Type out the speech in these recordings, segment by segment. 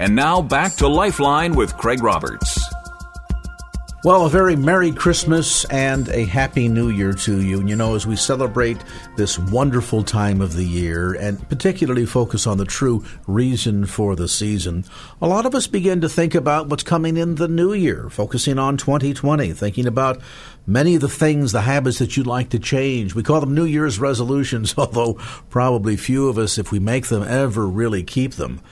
And now back to Lifeline with Craig Roberts. Well, a very Merry Christmas and a Happy New Year to you. And you know, as we celebrate this wonderful time of the year and particularly focus on the true reason for the season, a lot of us begin to think about what's coming in the new year, focusing on 2020, thinking about many of the things, the habits that you'd like to change. We call them New Year's resolutions, although probably few of us, if we make them, ever really keep them.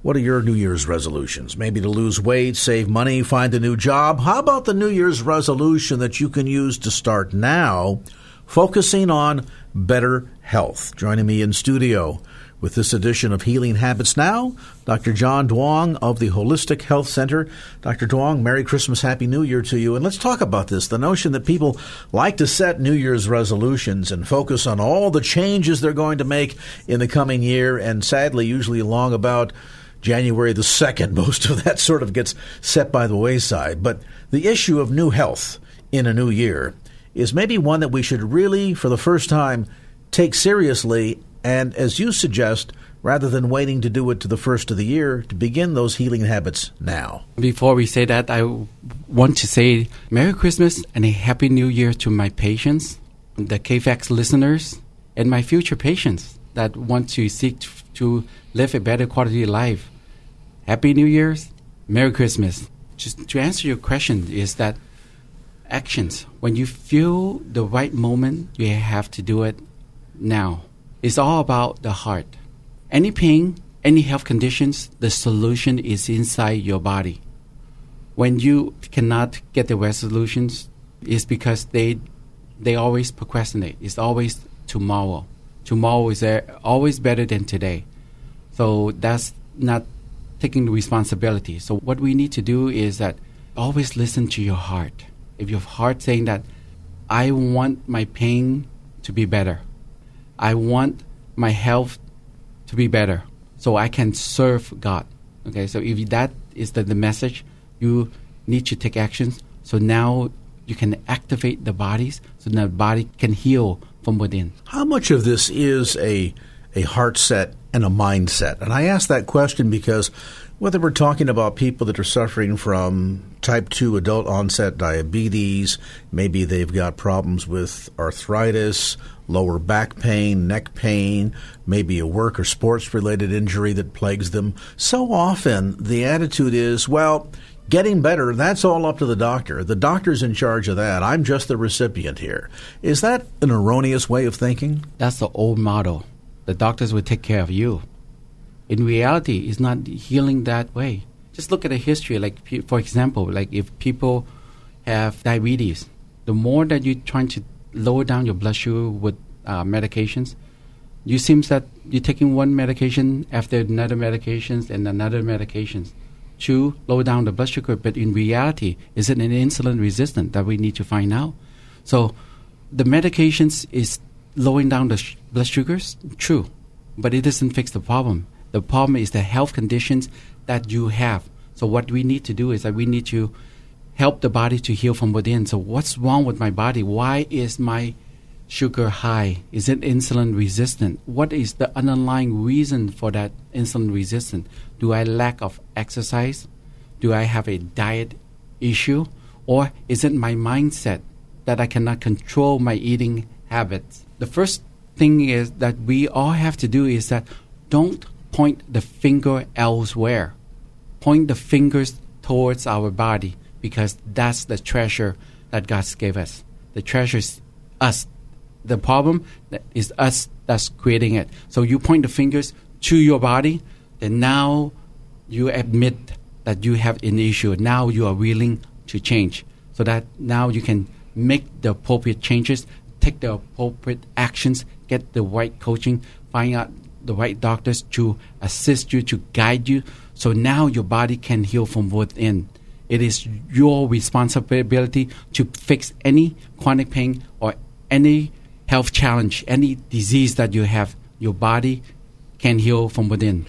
What are your New Year's resolutions? Maybe to lose weight, save money, find a new job? How about the New Year's resolution that you can use to start now, focusing on better health? Joining me in studio with this edition of Healing Habits Now, Dr. John Duong of the Holistic Health Center. Dr. Duong, Merry Christmas, Happy New Year to you. And let's talk about this the notion that people like to set New Year's resolutions and focus on all the changes they're going to make in the coming year, and sadly, usually long about January the 2nd, most of that sort of gets set by the wayside. But the issue of new health in a new year is maybe one that we should really, for the first time, take seriously. And as you suggest, rather than waiting to do it to the first of the year, to begin those healing habits now. Before we say that, I want to say Merry Christmas and a Happy New Year to my patients, the KFAX listeners, and my future patients that want to seek to live a better quality life. Happy New Year's, Merry Christmas. Just to answer your question is that actions, when you feel the right moment, you have to do it now. It's all about the heart. Any pain, any health conditions, the solution is inside your body. When you cannot get the resolutions, it's because they they always procrastinate. It's always tomorrow. Tomorrow is always better than today. So that's not taking the responsibility. So what we need to do is that always listen to your heart. If your heart saying that I want my pain to be better. I want my health to be better so I can serve God. Okay, so if that is the, the message, you need to take actions. So now you can activate the bodies so the body can heal How much of this is a a heart set and a mindset? And I ask that question because whether we're talking about people that are suffering from type 2 adult onset diabetes, maybe they've got problems with arthritis, lower back pain, neck pain, maybe a work or sports related injury that plagues them, so often the attitude is, well, getting better, that's all up to the doctor. The doctor's in charge of that. I'm just the recipient here. Is that an erroneous way of thinking? That's the old model the doctors will take care of you. In reality, it's not healing that way. Just look at the history. Like, for example, like if people have diabetes, the more that you're trying to lower down your blood sugar with uh, medications, you seems that you're taking one medication after another medications and another medications to lower down the blood sugar. But in reality, is it an insulin resistant that we need to find out? So the medications is lowering down the sh- blood sugars, true, but it doesn't fix the problem. The problem is the health conditions that you have. So what we need to do is that we need to help the body to heal from within. So what's wrong with my body? Why is my sugar high? Is it insulin resistant? What is the underlying reason for that insulin resistant? Do I lack of exercise? Do I have a diet issue? Or is it my mindset that I cannot control my eating habits? the first thing is that we all have to do is that don't point the finger elsewhere. Point the fingers towards our body because that's the treasure that God gave us. The treasure is us. The problem is us that's creating it. So you point the fingers to your body, then now you admit that you have an issue. Now you are willing to change. So that now you can make the appropriate changes take the appropriate actions, get the right coaching, find out the right doctors to assist you, to guide you, so now your body can heal from within. It is your responsibility to fix any chronic pain or any health challenge, any disease that you have. Your body can heal from within.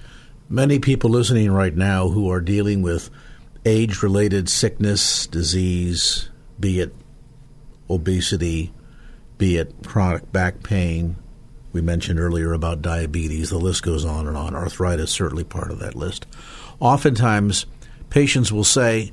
Many people listening right now who are dealing with age related sickness, disease, be it obesity, be it chronic back pain. We mentioned earlier about diabetes. The list goes on and on. Arthritis, certainly part of that list. Oftentimes, patients will say,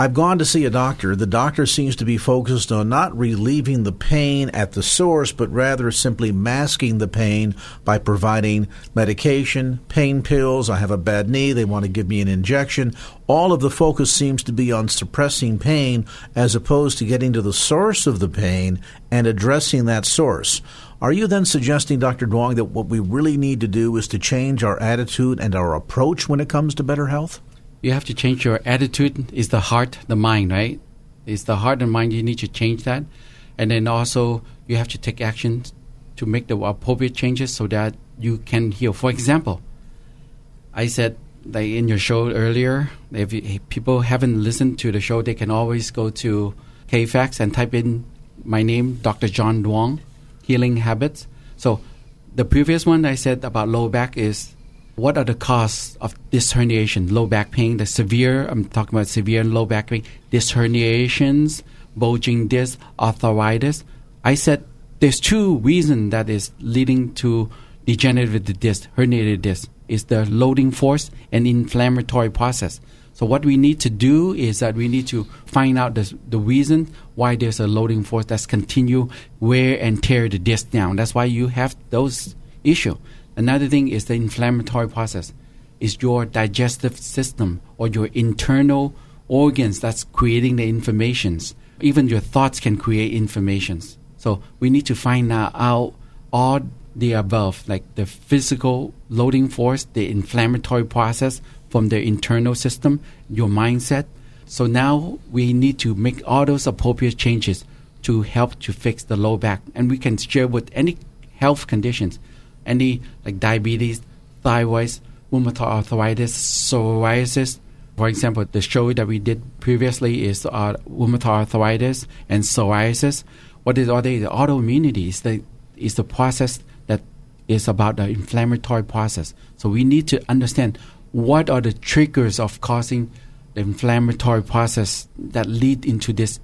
I've gone to see a doctor. The doctor seems to be focused on not relieving the pain at the source, but rather simply masking the pain by providing medication, pain pills. I have a bad knee. They want to give me an injection. All of the focus seems to be on suppressing pain as opposed to getting to the source of the pain and addressing that source. Are you then suggesting, Dr. Duong, that what we really need to do is to change our attitude and our approach when it comes to better health? You have to change your attitude. Is the heart, the mind, right? It's the heart and mind. You need to change that, and then also you have to take action to make the appropriate changes so that you can heal. For example, I said like in your show earlier, if, you, if people haven't listened to the show, they can always go to KFAX and type in my name, Dr. John Duong, Healing Habits. So the previous one I said about low back is what are the causes of this herniation, low back pain, the severe, I'm talking about severe low back pain, disc herniations, bulging disc, arthritis. I said there's two reasons that is leading to degenerative disc, herniated disc, is the loading force and inflammatory process. So what we need to do is that we need to find out the, the reason why there's a loading force that's continue wear and tear the disc down. That's why you have those issue. Another thing is the inflammatory process. Is your digestive system or your internal organs that's creating the inflammations. Even your thoughts can create inflammations. So we need to find out all the above, like the physical loading force, the inflammatory process from the internal system, your mindset. So now we need to make all those appropriate changes to help to fix the low back. And we can share with any health conditions any like diabetes, thyroid, rheumatoid arthritis, psoriasis. For example, the show that we did previously is uh, rheumatoid arthritis and psoriasis. What is they? The autoimmunity is the is the process that is about the inflammatory process. So we need to understand what are the triggers of causing the inflammatory process that lead into this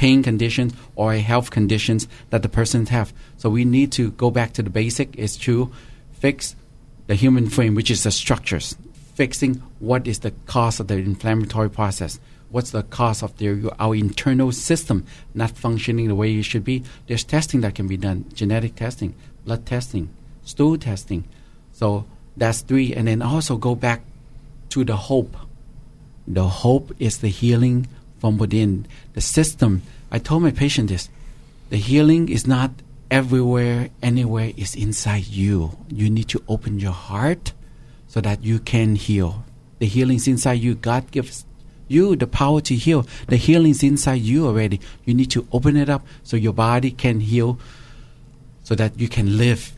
pain conditions or health conditions that the person have. So we need to go back to the basic is to fix the human frame, which is the structures, fixing what is the cause of the inflammatory process. What's the cause of our internal system not functioning the way it should be? There's testing that can be done genetic testing, blood testing, stool testing. So that's three. And then also go back to the hope. The hope is the healing from within the system. I told my patient this the healing is not everywhere, anywhere, it's inside you. You need to open your heart so that you can heal. The healing's inside you. God gives you the power to heal. The healing's inside you already. You need to open it up so your body can heal so that you can live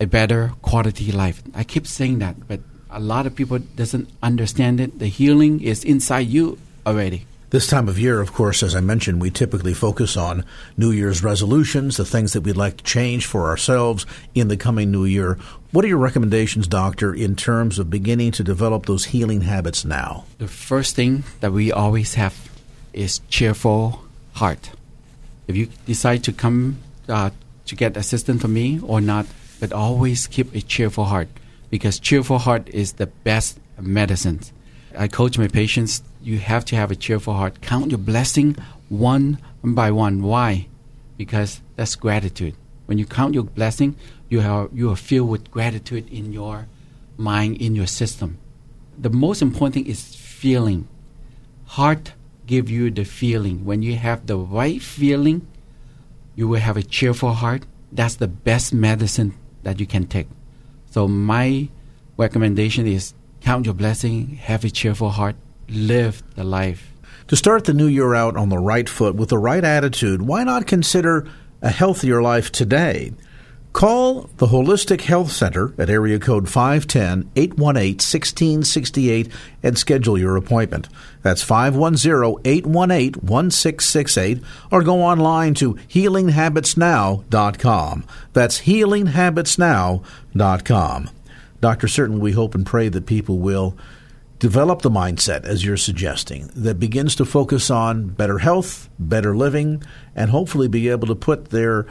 a better quality life. I keep saying that, but a lot of people doesn't understand it. The healing is inside you already. This time of year, of course, as I mentioned, we typically focus on New Year's resolutions, the things that we'd like to change for ourselves in the coming new year. What are your recommendations, doctor, in terms of beginning to develop those healing habits now? The first thing that we always have is cheerful heart. If you decide to come uh, to get assistance from me or not, but always keep a cheerful heart because cheerful heart is the best medicine. I coach my patients you have to have a cheerful heart. Count your blessing one by one. Why? Because that's gratitude. When you count your blessing, you are you are filled with gratitude in your mind, in your system. The most important thing is feeling. Heart give you the feeling. When you have the right feeling, you will have a cheerful heart. That's the best medicine that you can take. So my recommendation is count your blessing, have a cheerful heart, live the life. To start the new year out on the right foot with the right attitude, why not consider a healthier life today? Call the Holistic Health Center at area code 510 818 1668 and schedule your appointment. That's 510 818 1668 or go online to healinghabitsnow.com. That's healinghabitsnow.com. Doctor, certainly we hope and pray that people will develop the mindset, as you're suggesting, that begins to focus on better health, better living, and hopefully be able to put their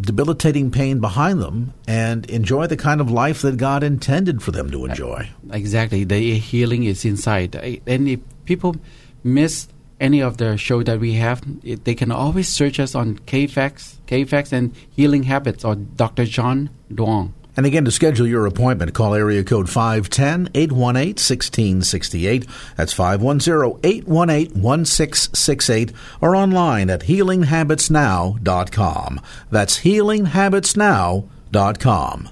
debilitating pain behind them and enjoy the kind of life that God intended for them to enjoy. Exactly. The healing is inside. And if people miss any of the show that we have, they can always search us on KFAX, KFAX and Healing Habits or Dr. John Duong. And again, to schedule your appointment, call area code 510 818 1668. That's 510 818 1668 or online at healinghabitsnow.com. That's healinghabitsnow.com.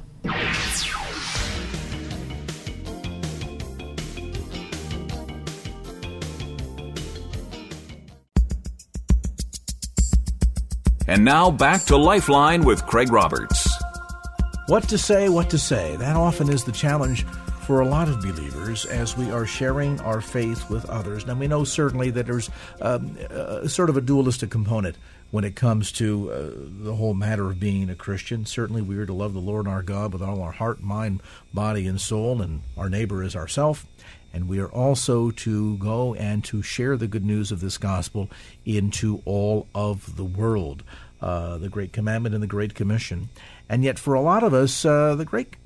And now back to Lifeline with Craig Roberts. What to say, what to say. That often is the challenge for a lot of believers as we are sharing our faith with others. Now, we know certainly that there's um, uh, sort of a dualistic component when it comes to uh, the whole matter of being a Christian. Certainly, we are to love the Lord our God with all our heart, mind, body, and soul, and our neighbor is ourself. And we are also to go and to share the good news of this gospel into all of the world. Uh, the Great Commandment and the Great Commission. And yet, for a lot of us, uh, the Great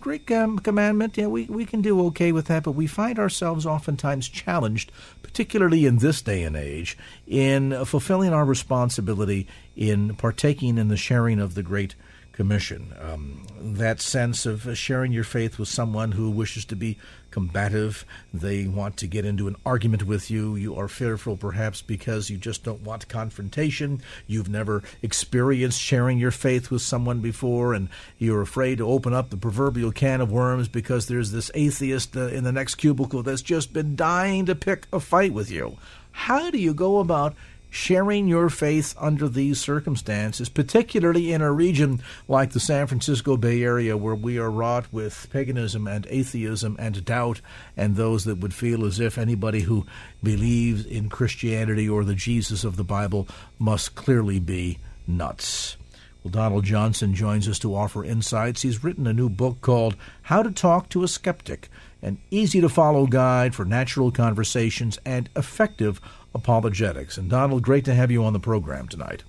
Great um, Commandment, yeah, we, we can do okay with that, but we find ourselves oftentimes challenged, particularly in this day and age, in fulfilling our responsibility in partaking in the sharing of the Great Commission. Um, that sense of sharing your faith with someone who wishes to be combative. They want to get into an argument with you. You are fearful, perhaps, because you just don't want confrontation. You've never experienced sharing your faith with someone before, and you're afraid to open up the proverbial can of worms because there's this atheist uh, in the next cubicle that's just been dying to pick a fight with you. How do you go about sharing your faith under these circumstances, particularly in a region like the San Francisco Bay Area where we are wrought with paganism and atheism and doubt, and those that would feel as if anybody who believes in Christianity or the Jesus of the Bible must clearly be nuts. Well, Donald Johnson joins us to offer insights. He's written a new book called How to Talk to a Skeptic, an easy to follow guide for natural conversations and effective apologetics. And Donald, great to have you on the program tonight.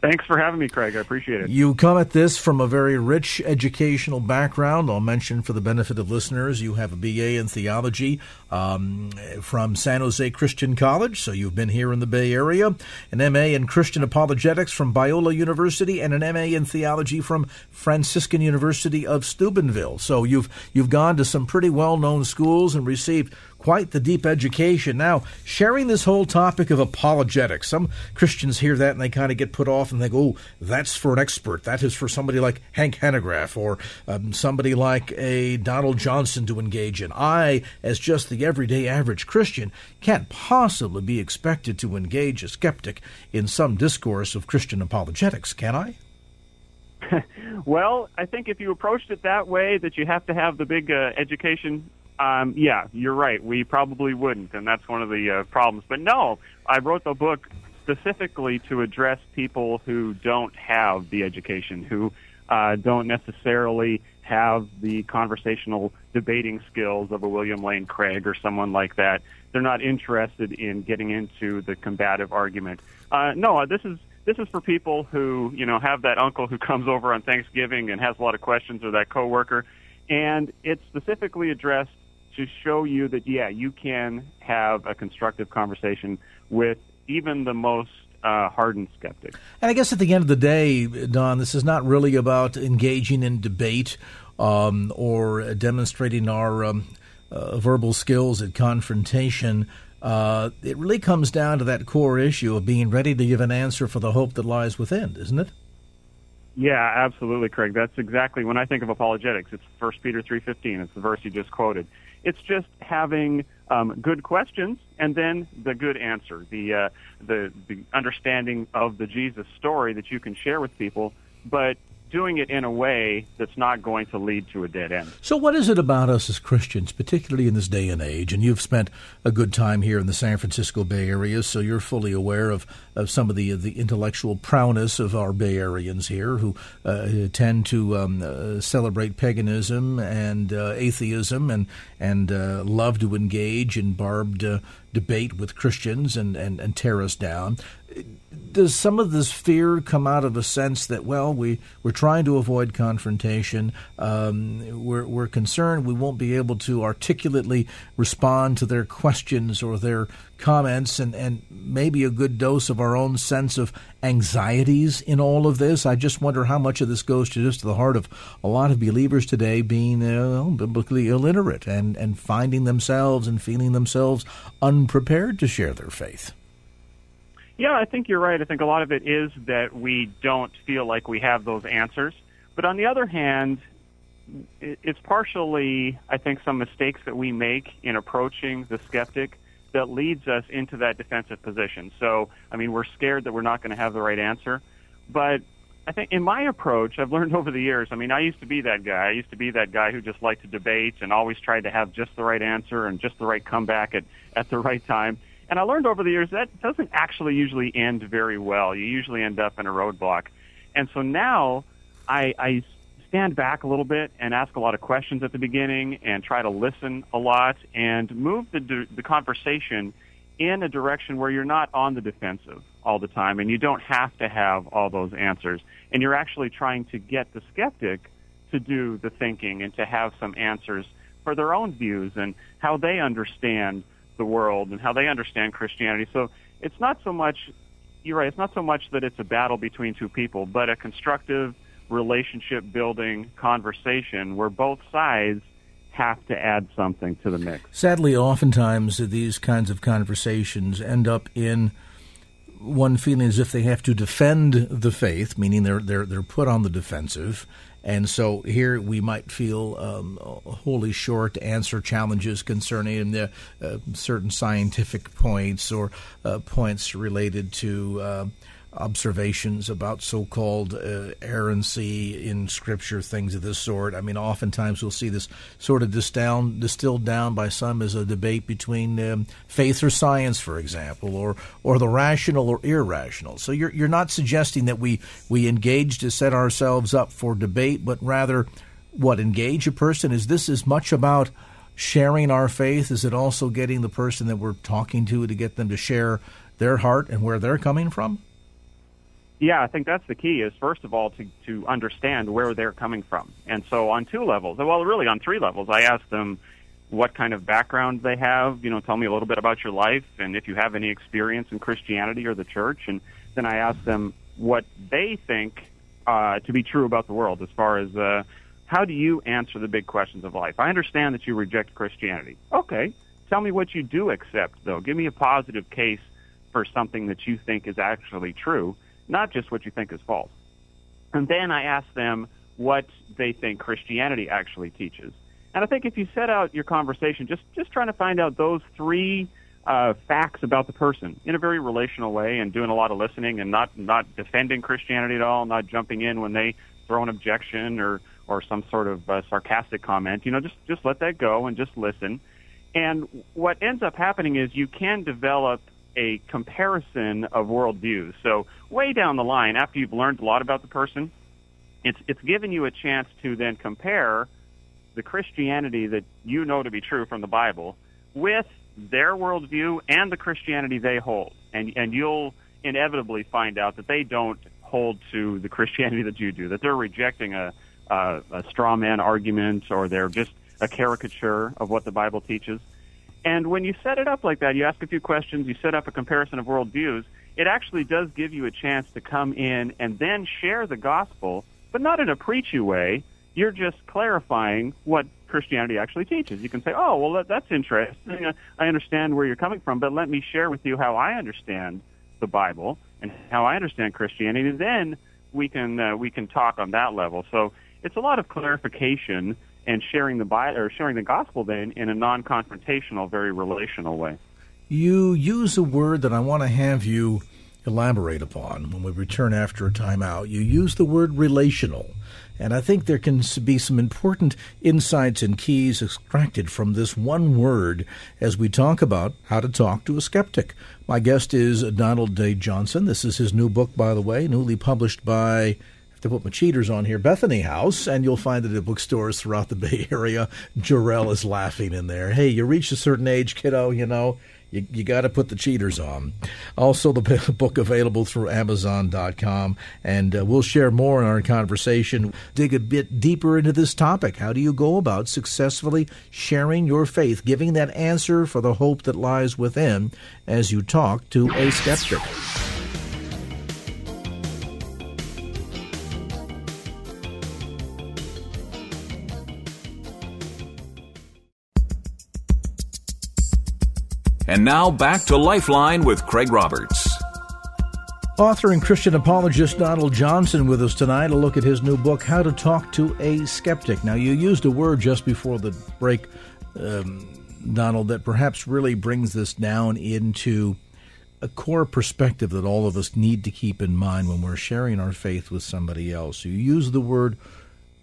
Thanks for having me, Craig. I appreciate it. You come at this from a very rich educational background. I'll mention for the benefit of listeners, you have a BA in theology um, from San Jose Christian College, so you've been here in the Bay Area, an MA in Christian apologetics from Biola University, and an MA in theology from Franciscan University of Steubenville. So you've you've gone to some pretty well-known schools and received quite the deep education. Now, sharing this whole topic of apologetics, some Christians hear that and they kind of get put off and they go, oh, that's for an expert. That is for somebody like Hank Hanegraaff or um, somebody like a Donald Johnson to engage in. I, as just the everyday average Christian, can't possibly be expected to engage a skeptic in some discourse of Christian apologetics, can I? well, I think if you approached it that way, that you have to have the big uh, education um, yeah, you're right. We probably wouldn't, and that's one of the uh, problems. But no, I wrote the book specifically to address people who don't have the education, who uh, don't necessarily have the conversational debating skills of a William Lane Craig or someone like that. They're not interested in getting into the combative argument. Uh, no, this is this is for people who you know have that uncle who comes over on Thanksgiving and has a lot of questions, or that coworker, and it's specifically addressed to show you that, yeah, you can have a constructive conversation with even the most uh, hardened skeptic. And I guess at the end of the day, Don, this is not really about engaging in debate um, or demonstrating our um, uh, verbal skills at confrontation. Uh, it really comes down to that core issue of being ready to give an answer for the hope that lies within, isn't it? Yeah, absolutely, Craig. That's exactly when I think of apologetics. It's First Peter three fifteen. It's the verse you just quoted. It's just having um, good questions and then the good answer, the, uh, the the understanding of the Jesus story that you can share with people. But doing it in a way that's not going to lead to a dead end. So, what is it about us as Christians, particularly in this day and age? And you've spent a good time here in the San Francisco Bay Area, so you're fully aware of, of some of the the intellectual prowess of our Bay Areans here, who uh, tend to um, uh, celebrate paganism and uh, atheism, and and uh, love to engage in barbed uh, debate with Christians and, and, and tear us down does some of this fear come out of a sense that well we we're trying to avoid confrontation um, we're we're concerned we won't be able to articulately respond to their questions or their comments and and maybe a good dose of our own sense of anxieties in all of this? I just wonder how much of this goes to just the heart of a lot of believers today being uh, biblically illiterate and and finding themselves and feeling themselves unprepared to share their faith yeah, I think you're right. I think a lot of it is that we don't feel like we have those answers. But on the other hand, it's partially, I think, some mistakes that we make in approaching the skeptic that leads us into that defensive position. So, I mean, we're scared that we're not going to have the right answer. But I think in my approach, I've learned over the years, I mean, I used to be that guy. I used to be that guy who just liked to debate and always tried to have just the right answer and just the right comeback at, at the right time. And I learned over the years that doesn't actually usually end very well. You usually end up in a roadblock. And so now I, I stand back a little bit and ask a lot of questions at the beginning and try to listen a lot and move the, the conversation in a direction where you're not on the defensive all the time and you don't have to have all those answers. And you're actually trying to get the skeptic to do the thinking and to have some answers for their own views and how they understand the world and how they understand Christianity. So it's not so much, you're right, it's not so much that it's a battle between two people, but a constructive relationship building conversation where both sides have to add something to the mix. Sadly, oftentimes these kinds of conversations end up in one feeling as if they have to defend the faith, meaning they're they're they're put on the defensive, and so here we might feel um, wholly short to answer challenges concerning the, uh, certain scientific points or uh, points related to uh, observations about so-called uh, errancy in Scripture, things of this sort. I mean, oftentimes we'll see this sort of distilled, distilled down by some as a debate between um, faith or science, for example, or or the rational or irrational. So you're you're not suggesting that we we engage to set ourselves up for debate, but rather what engage a person is this as much about sharing our faith is it also getting the person that we're talking to to get them to share their heart and where they're coming from yeah, I think that's the key is first of all to, to understand where they're coming from. And so on two levels, well, really on three levels, I ask them what kind of background they have, you know, tell me a little bit about your life and if you have any experience in Christianity or the church. And then I ask them what they think uh, to be true about the world as far as uh, how do you answer the big questions of life? I understand that you reject Christianity. Okay. Tell me what you do accept, though. Give me a positive case for something that you think is actually true not just what you think is false. And then I ask them what they think Christianity actually teaches. And I think if you set out your conversation just just trying to find out those three uh, facts about the person in a very relational way and doing a lot of listening and not not defending Christianity at all, not jumping in when they throw an objection or or some sort of uh, sarcastic comment. You know, just just let that go and just listen. And what ends up happening is you can develop a comparison of worldviews. So way down the line, after you've learned a lot about the person, it's it's given you a chance to then compare the Christianity that you know to be true from the Bible with their worldview and the Christianity they hold, and and you'll inevitably find out that they don't hold to the Christianity that you do, that they're rejecting a a, a straw man argument or they're just a caricature of what the Bible teaches. And when you set it up like that, you ask a few questions, you set up a comparison of worldviews, it actually does give you a chance to come in and then share the gospel, but not in a preachy way. You're just clarifying what Christianity actually teaches. You can say, oh, well, that, that's interesting. I understand where you're coming from, but let me share with you how I understand the Bible and how I understand Christianity. And then we can uh, we can talk on that level. So it's a lot of clarification and sharing the Bible or sharing the gospel then in a non-confrontational, very relational way. You use a word that I want to have you elaborate upon when we return after a timeout. You use the word relational. And I think there can be some important insights and keys extracted from this one word as we talk about how to talk to a skeptic. My guest is Donald Day Johnson. This is his new book, by the way, newly published by to put my cheaters on here, Bethany House, and you'll find it at bookstores throughout the Bay Area. Jarrell is laughing in there. Hey, you reach a certain age, kiddo, you know, you, you got to put the cheaters on. Also, the book available through Amazon.com, and uh, we'll share more in our conversation. Dig a bit deeper into this topic. How do you go about successfully sharing your faith, giving that answer for the hope that lies within as you talk to a skeptic? And now back to Lifeline with Craig Roberts. Author and Christian apologist Donald Johnson with us tonight to look at his new book, How to Talk to a Skeptic. Now, you used a word just before the break, um, Donald, that perhaps really brings this down into a core perspective that all of us need to keep in mind when we're sharing our faith with somebody else. You use the word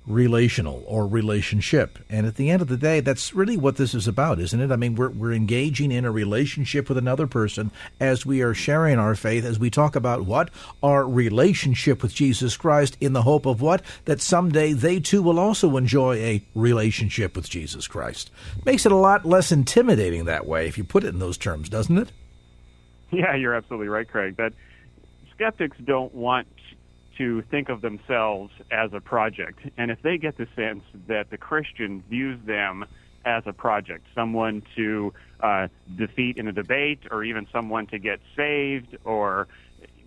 relational or relationship. And at the end of the day, that's really what this is about, isn't it? I mean, we're, we're engaging in a relationship with another person as we are sharing our faith, as we talk about what? Our relationship with Jesus Christ in the hope of what? That someday they too will also enjoy a relationship with Jesus Christ. Makes it a lot less intimidating that way if you put it in those terms, doesn't it? Yeah, you're absolutely right, Craig. That skeptics don't want to think of themselves as a project. And if they get the sense that the Christian views them as a project, someone to uh, defeat in a debate, or even someone to get saved, or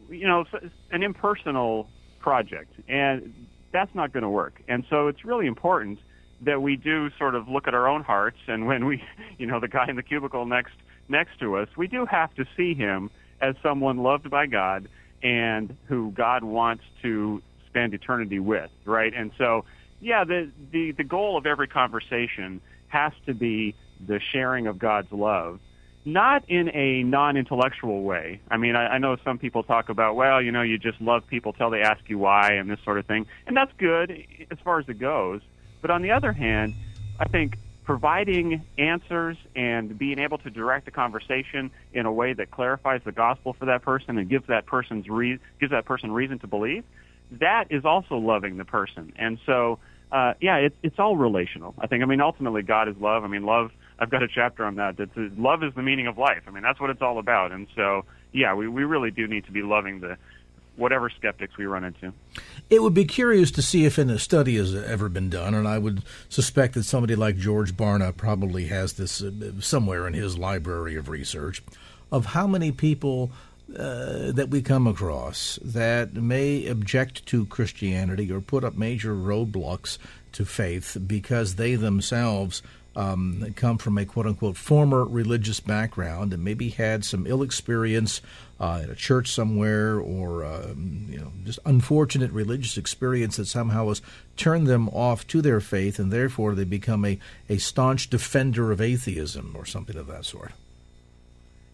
you know, an impersonal project, and that's not going to work. And so it's really important that we do sort of look at our own hearts, and when we, you know, the guy in the cubicle next next to us, we do have to see him as someone loved by God and who God wants to spend eternity with, right? And so, yeah, the, the, the goal of every conversation has to be the sharing of God's love, not in a non-intellectual way. I mean, I, I know some people talk about, well, you know, you just love people till they ask you why and this sort of thing, and that's good as far as it goes. But on the other hand, I think providing answers and being able to direct the conversation in a way that clarifies the gospel for that person and gives that person's re- gives that person reason to believe, that is also loving the person. And so, uh, yeah, it's it's all relational. I think. I mean, ultimately, God is love. I mean, love. I've got a chapter on that. That love is the meaning of life. I mean, that's what it's all about. And so, yeah, we we really do need to be loving the whatever skeptics we run into. It would be curious to see if a study has ever been done, and I would suspect that somebody like George Barna probably has this uh, somewhere in his library of research, of how many people uh, that we come across that may object to Christianity or put up major roadblocks to faith because they themselves um, come from a quote unquote former religious background and maybe had some ill experience uh, in a church somewhere or um, you know just unfortunate religious experience that somehow has turned them off to their faith and therefore they become a, a staunch defender of atheism or something of that sort.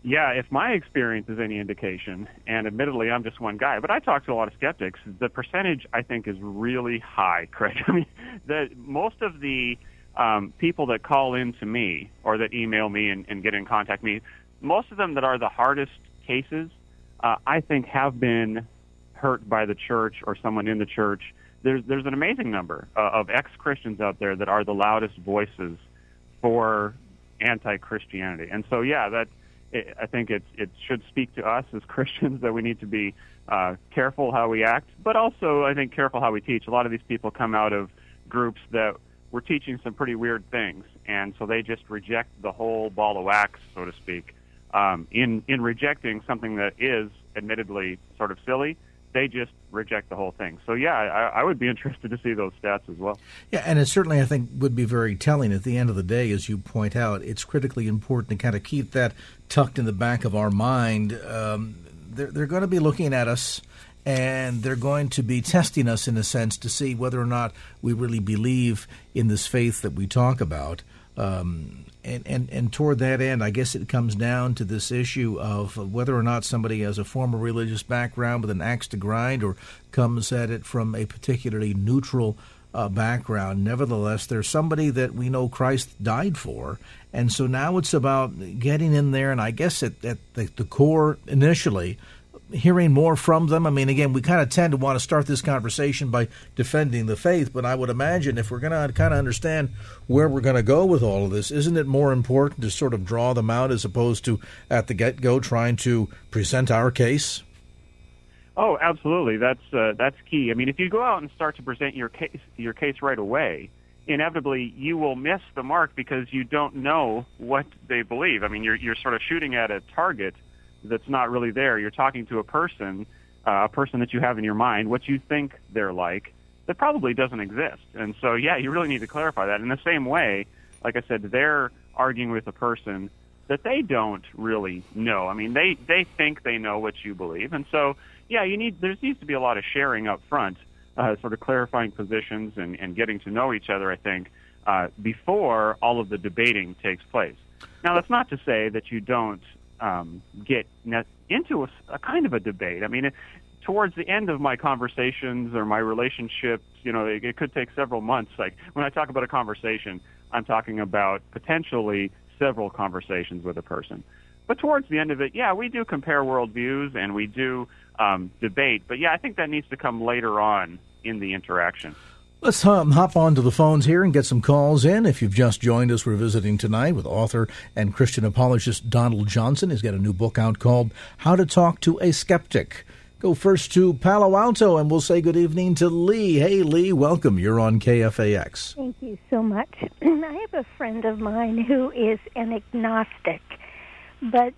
Yeah, if my experience is any indication, and admittedly I'm just one guy, but I talk to a lot of skeptics, the percentage I think is really high, Craig. I mean, the most of the um, people that call in to me or that email me and, and get in contact me, most of them that are the hardest cases, uh, I think have been hurt by the church or someone in the church. There's there's an amazing number uh, of ex Christians out there that are the loudest voices for anti Christianity, and so yeah, that it, I think it it should speak to us as Christians that we need to be uh, careful how we act, but also I think careful how we teach. A lot of these people come out of groups that we're teaching some pretty weird things, and so they just reject the whole ball of wax, so to speak. Um, in in rejecting something that is admittedly sort of silly, they just reject the whole thing. So yeah, I, I, would be interested to see those stats as well. Yeah, and it certainly I think would be very telling. At the end of the day, as you point out, it's critically important to kind of keep that tucked in the back of our mind. Um, they're, they're going to be looking at us and they're going to be testing us in a sense to see whether or not we really believe in this faith that we talk about. Um, and, and, and toward that end, I guess it comes down to this issue of whether or not somebody has a former religious background with an axe to grind or comes at it from a particularly neutral uh, background. Nevertheless, there's somebody that we know Christ died for. And so now it's about getting in there, and I guess at, at the, the core initially, hearing more from them? I mean, again, we kind of tend to want to start this conversation by defending the faith, but I would imagine if we're going to kind of understand where we're going to go with all of this, isn't it more important to sort of draw them out as opposed to at the get go trying to present our case? Oh, absolutely. That's uh, that's key. I mean, if you go out and start to present your case your case right away, inevitably you will miss the mark because you don't know what they believe. I mean, you're you're sort of shooting at a target that's not really there. You're talking to a person, uh, a person that you have in your mind, what you think they're like, that probably doesn't exist. And so, yeah, you really need to clarify that. In the same way, like I said, they're arguing with a person that they don't really know. I mean, they they think they know what you believe, and so yeah, you need there needs to be a lot of sharing up front, uh, sort of clarifying positions and, and getting to know each other. I think uh, before all of the debating takes place. Now, that's not to say that you don't um, get into a, a kind of a debate. I mean, it, towards the end of my conversations or my relationships, you know, it, it could take several months. Like when I talk about a conversation, I'm talking about potentially several conversations with a person. But towards the end of it, yeah, we do compare worldviews and we do um, debate. But yeah, I think that needs to come later on in the interaction. Let's um, hop onto the phones here and get some calls in. If you've just joined us, we're visiting tonight with author and Christian apologist Donald Johnson. He's got a new book out called How to Talk to a Skeptic. Go first to Palo Alto, and we'll say good evening to Lee. Hey, Lee, welcome. You're on KFAX. Thank you so much. I have a friend of mine who is an agnostic, but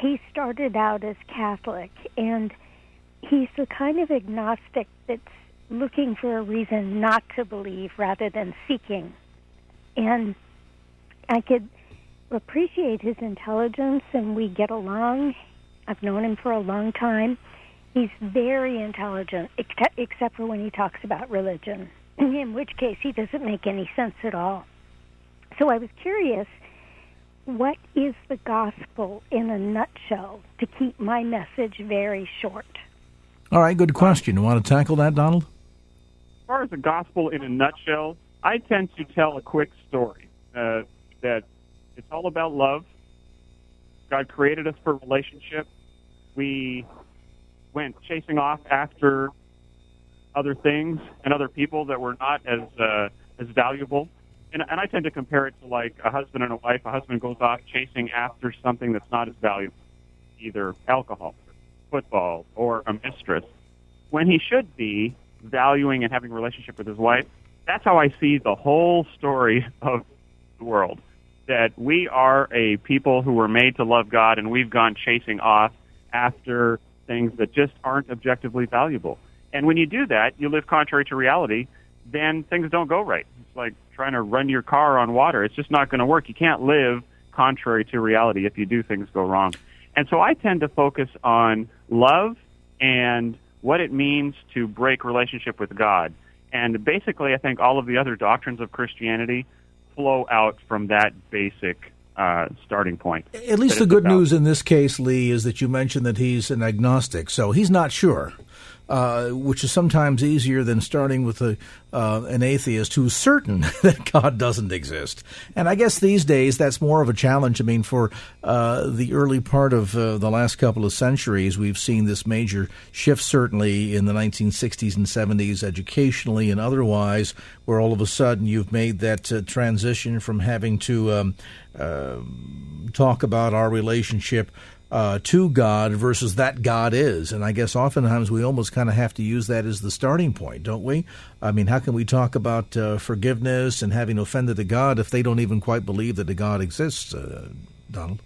he started out as Catholic, and he's the kind of agnostic that's looking for a reason not to believe rather than seeking. And I could appreciate his intelligence and we get along. I've known him for a long time. He's very intelligent, except, for when he talks about religion, in which case he doesn't make any sense at all. So I was curious what is the gospel in a nutshell to keep my message very short? All right, good question. You want to tackle that, Donald? Far as the gospel in a nutshell, I tend to tell a quick story uh, that it's all about love. God created us for relationship. We went chasing off after other things and other people that were not as uh, as valuable. And, and I tend to compare it to like a husband and a wife. A husband goes off chasing after something that's not as valuable, either alcohol, football, or a mistress, when he should be valuing and having a relationship with his wife. That's how I see the whole story of the world. That we are a people who were made to love God, and we've gone chasing off after things that just aren't objectively valuable. And when you do that, you live contrary to reality, then things don't go right. It's like trying to run your car on water. It's just not going to work. You can't live contrary to reality if you do things go wrong. And so I tend to focus on love and what it means to break relationship with God. And basically, I think all of the other doctrines of Christianity flow out from that basic uh, starting point. At least the good about. news in this case, Lee, is that you mentioned that he's an agnostic, so he's not sure uh, which is sometimes easier than starting with a, uh, an atheist who's certain that God doesn't exist. And I guess these days that's more of a challenge. I mean, for uh, the early part of uh, the last couple of centuries, we've seen this major shift, certainly in the 1960s and 70s, educationally and otherwise, where all of a sudden you've made that uh, transition from having to um, uh, talk about our relationship uh, to God versus that God is. And I guess oftentimes we almost kind of have to use that as the starting point, don't we? I mean, how can we talk about uh, forgiveness and having offended a God if they don't even quite believe that a God exists, uh, Donald?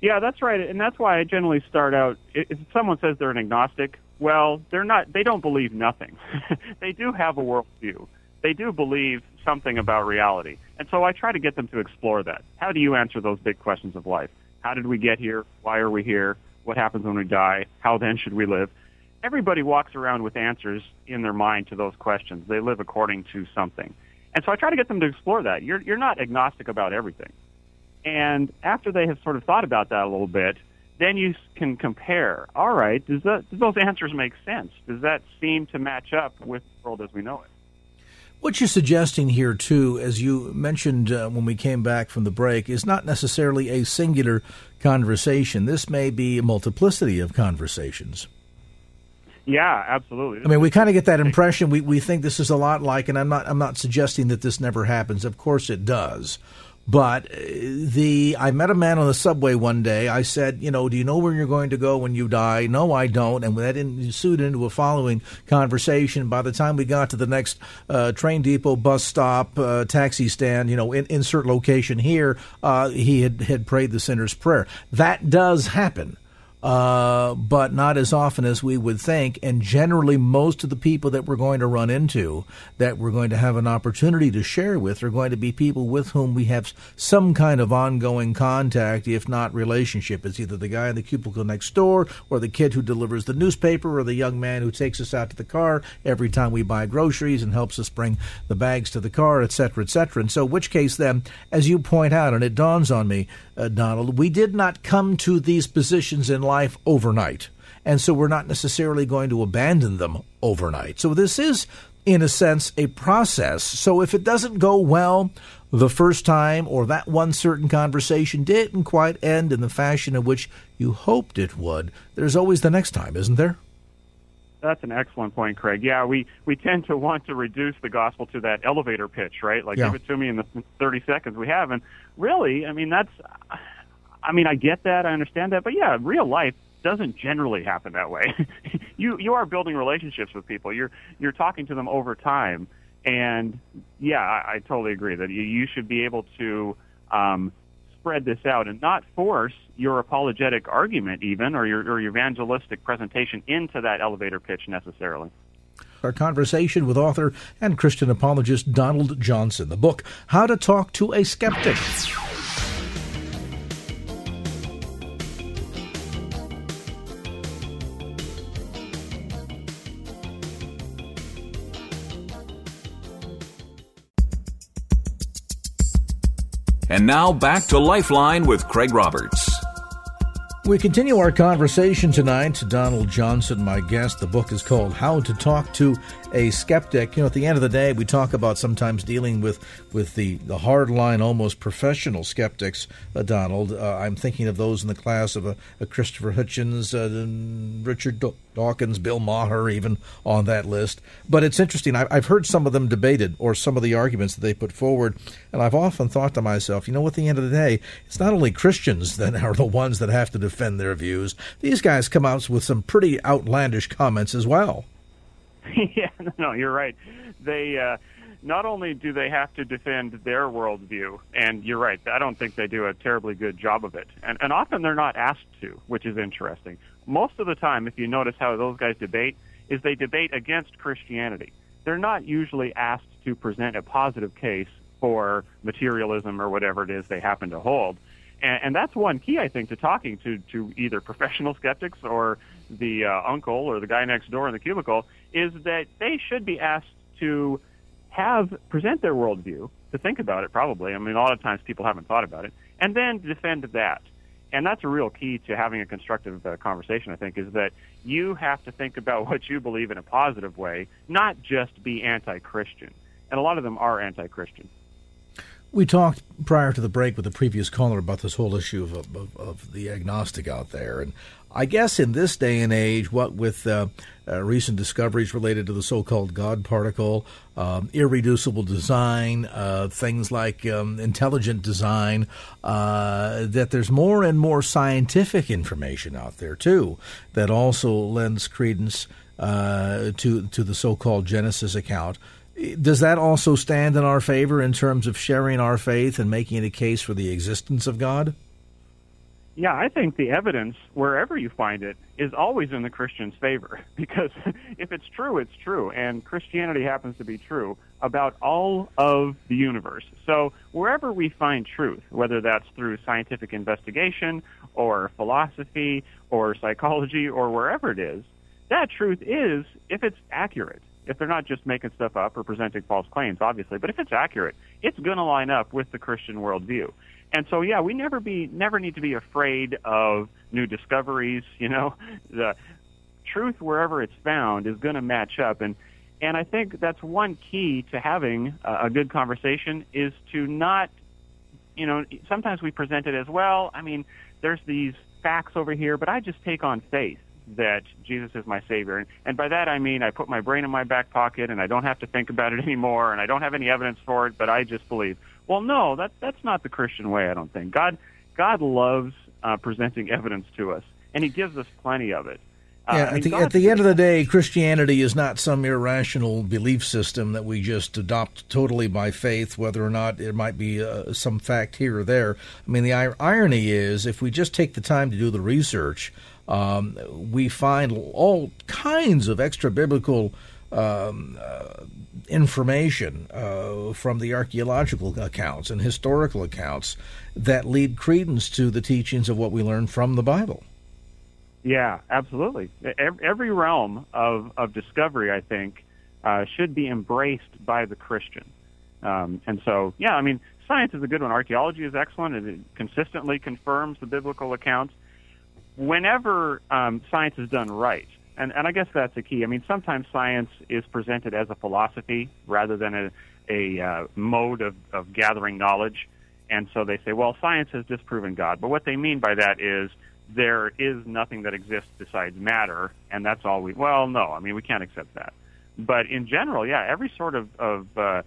Yeah, that's right, and that's why I generally start out. If someone says they're an agnostic, well, they're not. They don't believe nothing. they do have a worldview. They do believe something about reality, and so I try to get them to explore that. How do you answer those big questions of life? How did we get here? Why are we here? What happens when we die? How then should we live? everybody walks around with answers in their mind to those questions. They live according to something. And so I try to get them to explore that. You're, you're not agnostic about everything. And after they have sort of thought about that a little bit, then you can compare. All right, does that, does those answers make sense? Does that seem to match up with the world as we know it? What you're suggesting here, too, as you mentioned uh, when we came back from the break, is not necessarily a singular conversation. This may be a multiplicity of conversations. Yeah, absolutely. I mean, we kind of get that impression. We we think this is a lot like, and I'm not I'm not suggesting that this never happens. Of course, it does. But uh, the I met a man on the subway one day. I said, you know, do you know where you're going to go when you die? No, I don't. And that ensued into a following conversation. By the time we got to the next uh, train depot, bus stop, uh, taxi stand, you know, in, insert location here, uh, he had had prayed the sinner's prayer. That does happen uh, but not as often as we would think. And generally, most of the people that we're going to run into, that we're going to have an opportunity to share with, are going to be people with whom we have some kind of ongoing contact, if not relationship. It's either the guy in the cubicle next door, or the kid who delivers the newspaper, or the young man who takes us out to the car every time we buy groceries and helps us bring the bags to the car, etc., etc. And so, which case then, as you point out, and it dawns on me, uh, Donald, we did not come to these positions in life overnight. And so we're not necessarily going to abandon them overnight. So this is, in a sense, a process. So if it doesn't go well the first time, or that one certain conversation didn't quite end in the fashion in which you hoped it would, there's always the next time, isn't there? That's an excellent point, Craig. Yeah, we, we tend to want to reduce the gospel to that elevator pitch, right? Like, yeah. give it to me in the 30 seconds we have. And really, I mean, that's, I mean, I get that, I understand that, but yeah, real life doesn't generally happen that way. you you are building relationships with people. You're you're talking to them over time, and yeah, I, I totally agree that you, you should be able to um, spread this out and not force your apologetic argument even or your or your evangelistic presentation into that elevator pitch necessarily. Our conversation with author and Christian apologist Donald Johnson. The book, How to Talk to a Skeptic. And now back to Lifeline with Craig Roberts. We continue our conversation tonight. Donald Johnson, my guest. The book is called How to Talk to a Skeptic. You know, at the end of the day, we talk about sometimes dealing with, with the, the hardline, almost professional skeptics, uh, Donald. Uh, I'm thinking of those in the class of a, a Christopher Hitchens, uh, Richard Dawkins, Bill Maher, even on that list. But it's interesting. I've heard some of them debated or some of the arguments that they put forward, and I've often thought to myself, you know, at the end of the day, it's not only Christians that are the ones that have to defend defend their views. These guys come out with some pretty outlandish comments as well. yeah, no, you're right. They uh, not only do they have to defend their worldview, and you're right. I don't think they do a terribly good job of it, and, and often they're not asked to, which is interesting. Most of the time, if you notice how those guys debate, is they debate against Christianity. They're not usually asked to present a positive case for materialism or whatever it is they happen to hold. And, and that's one key, I think, to talking to, to either professional skeptics or the uh, uncle or the guy next door in the cubicle is that they should be asked to have present their worldview, to think about it probably. I mean, a lot of times people haven't thought about it, and then defend that. And that's a real key to having a constructive uh, conversation, I think, is that you have to think about what you believe in a positive way, not just be anti Christian. And a lot of them are anti Christian. We talked prior to the break with the previous caller about this whole issue of, of, of the agnostic out there. And I guess in this day and age, what with uh, uh, recent discoveries related to the so called God particle, um, irreducible design, uh, things like um, intelligent design, uh, that there's more and more scientific information out there, too, that also lends credence uh, to, to the so called Genesis account does that also stand in our favor in terms of sharing our faith and making a case for the existence of God? Yeah, I think the evidence, wherever you find it, is always in the Christian's favor. Because if it's true, it's true. And Christianity happens to be true about all of the universe. So wherever we find truth, whether that's through scientific investigation or philosophy or psychology or wherever it is, that truth is, if it's accurate, if they're not just making stuff up or presenting false claims, obviously, but if it's accurate, it's going to line up with the Christian worldview. And so, yeah, we never be never need to be afraid of new discoveries. You know, the truth wherever it's found is going to match up, and and I think that's one key to having a, a good conversation is to not, you know, sometimes we present it as well. I mean, there's these facts over here, but I just take on faith that Jesus is my Savior. And, and by that I mean I put my brain in my back pocket and I don't have to think about it anymore and I don't have any evidence for it, but I just believe. Well, no, that, that's not the Christian way, I don't think. God, God loves uh, presenting evidence to us, and He gives us plenty of it. Uh, yeah, at the, at the end of the day, Christianity is not some irrational belief system that we just adopt totally by faith, whether or not it might be uh, some fact here or there. I mean, the irony is if we just take the time to do the research, um, we find all kinds of extra biblical um, uh, information uh, from the archaeological accounts and historical accounts that lead credence to the teachings of what we learn from the Bible. Yeah, absolutely. Every realm of, of discovery, I think, uh, should be embraced by the Christian. Um, and so, yeah, I mean, science is a good one. Archaeology is excellent, and it consistently confirms the biblical accounts whenever um, science is done right, and, and I guess that's the key. I mean, sometimes science is presented as a philosophy rather than a, a uh, mode of, of gathering knowledge. And so they say, well, science has disproven God. But what they mean by that is there is nothing that exists besides matter, and that's all we. Well, no, I mean, we can't accept that. But in general, yeah, every sort of, of uh,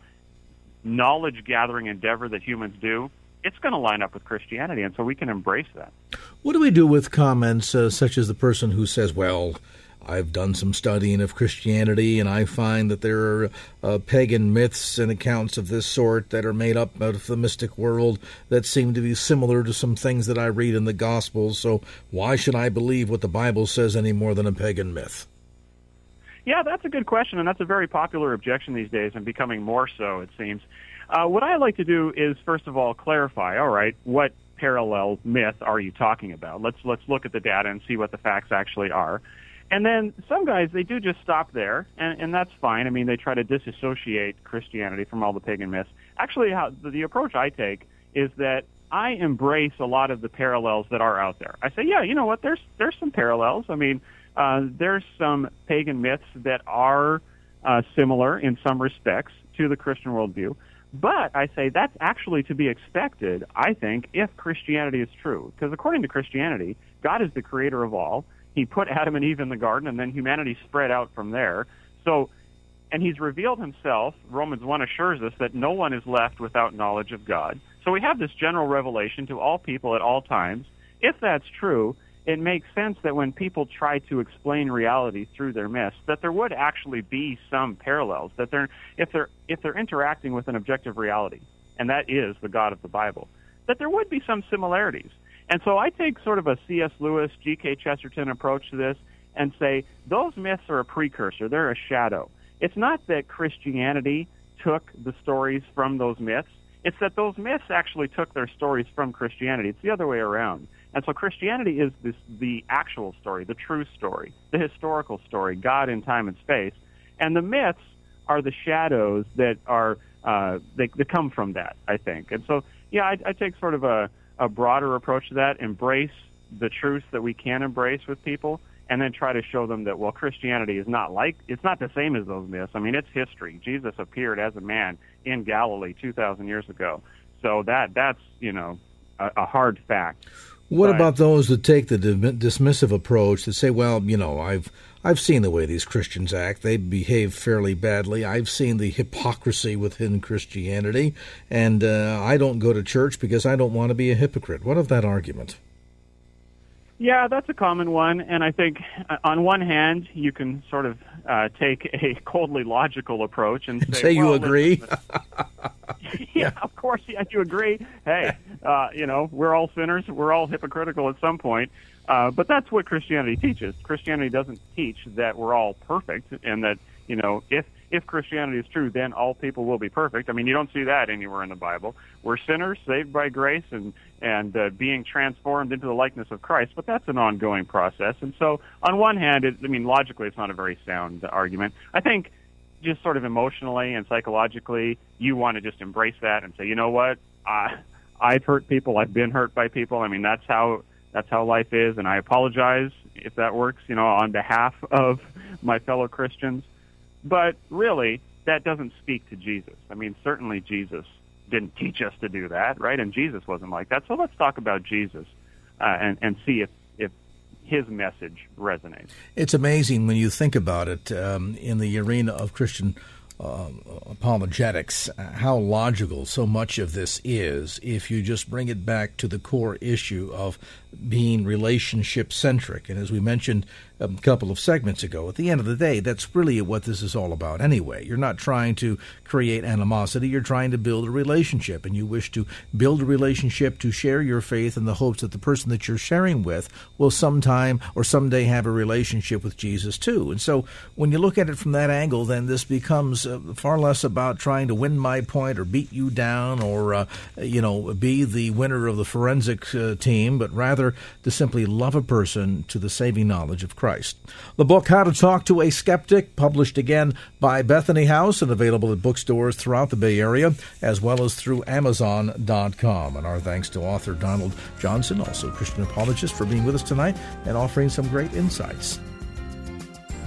knowledge gathering endeavor that humans do it's going to line up with Christianity, and so we can embrace that. What do we do with comments uh, such as the person who says, "Well"? I've done some studying of Christianity, and I find that there are uh, pagan myths and accounts of this sort that are made up out of the mystic world that seem to be similar to some things that I read in the Gospels. So, why should I believe what the Bible says any more than a pagan myth? Yeah, that's a good question, and that's a very popular objection these days, and becoming more so, it seems. Uh, what I like to do is first of all clarify. All right, what parallel myth are you talking about? Let's let's look at the data and see what the facts actually are. And then some guys they do just stop there, and, and that's fine. I mean, they try to disassociate Christianity from all the pagan myths. Actually, how the, the approach I take is that I embrace a lot of the parallels that are out there. I say, yeah, you know what? There's there's some parallels. I mean, uh, there's some pagan myths that are uh, similar in some respects to the Christian worldview. But I say that's actually to be expected, I think, if Christianity is true. Because according to Christianity, God is the creator of all. He put Adam and Eve in the garden, and then humanity spread out from there. So, and he's revealed himself. Romans 1 assures us that no one is left without knowledge of God. So we have this general revelation to all people at all times. If that's true, it makes sense that when people try to explain reality through their myths, that there would actually be some parallels. That they're if they're if they're interacting with an objective reality, and that is the God of the Bible, that there would be some similarities. And so I take sort of a C.S. Lewis, G.K. Chesterton approach to this, and say those myths are a precursor. They're a shadow. It's not that Christianity took the stories from those myths. It's that those myths actually took their stories from Christianity. It's the other way around. And so Christianity is this, the actual story, the true story, the historical story, God in time and space. And the myths are the shadows that are uh, they, they come from that, I think. And so, yeah, I, I take sort of a, a broader approach to that, embrace the truths that we can embrace with people, and then try to show them that well, Christianity is not like it's not the same as those myths. I mean, it's history. Jesus appeared as a man in Galilee two thousand years ago, so that that's you know a, a hard fact. What but, about those that take the dismissive approach that say, "Well, you know, I've I've seen the way these Christians act. They behave fairly badly. I've seen the hypocrisy within Christianity, and uh, I don't go to church because I don't want to be a hypocrite." What of that argument? Yeah, that's a common one, and I think uh, on one hand you can sort of uh, take a coldly logical approach and say, say you well, agree. yeah, of course, yeah, you agree. Hey, uh, you know, we're all sinners. We're all hypocritical at some point. Uh, but that's what Christianity teaches. Christianity doesn't teach that we're all perfect and that you know if if Christianity is true, then all people will be perfect. I mean, you don't see that anywhere in the Bible. We're sinners saved by grace and and uh, being transformed into the likeness of Christ, but that's an ongoing process. And so, on one hand, it, I mean, logically, it's not a very sound argument. I think just sort of emotionally and psychologically, you want to just embrace that and say, you know what, I, I've hurt people, I've been hurt by people. I mean, that's how that's how life is, and I apologize if that works, you know, on behalf of my fellow Christians. But really, that doesn't speak to Jesus. I mean, certainly Jesus didn't teach us to do that, right? And Jesus wasn't like that. So let's talk about Jesus uh, and and see if if his message resonates. It's amazing when you think about it um, in the arena of Christian uh, apologetics, how logical so much of this is if you just bring it back to the core issue of being relationship centric. And as we mentioned a couple of segments ago, at the end of the day, that's really what this is all about anyway. You're not trying to create animosity, you're trying to build a relationship. And you wish to build a relationship to share your faith in the hopes that the person that you're sharing with will sometime or someday have a relationship with Jesus too. And so when you look at it from that angle, then this becomes uh, far less about trying to win my point or beat you down or, uh, you know, be the winner of the forensic uh, team, but rather rather to simply love a person to the saving knowledge of Christ. The book, How to Talk to a Skeptic, published again by Bethany House and available at bookstores throughout the Bay Area, as well as through Amazon.com. And our thanks to author Donald Johnson, also Christian apologist, for being with us tonight and offering some great insights.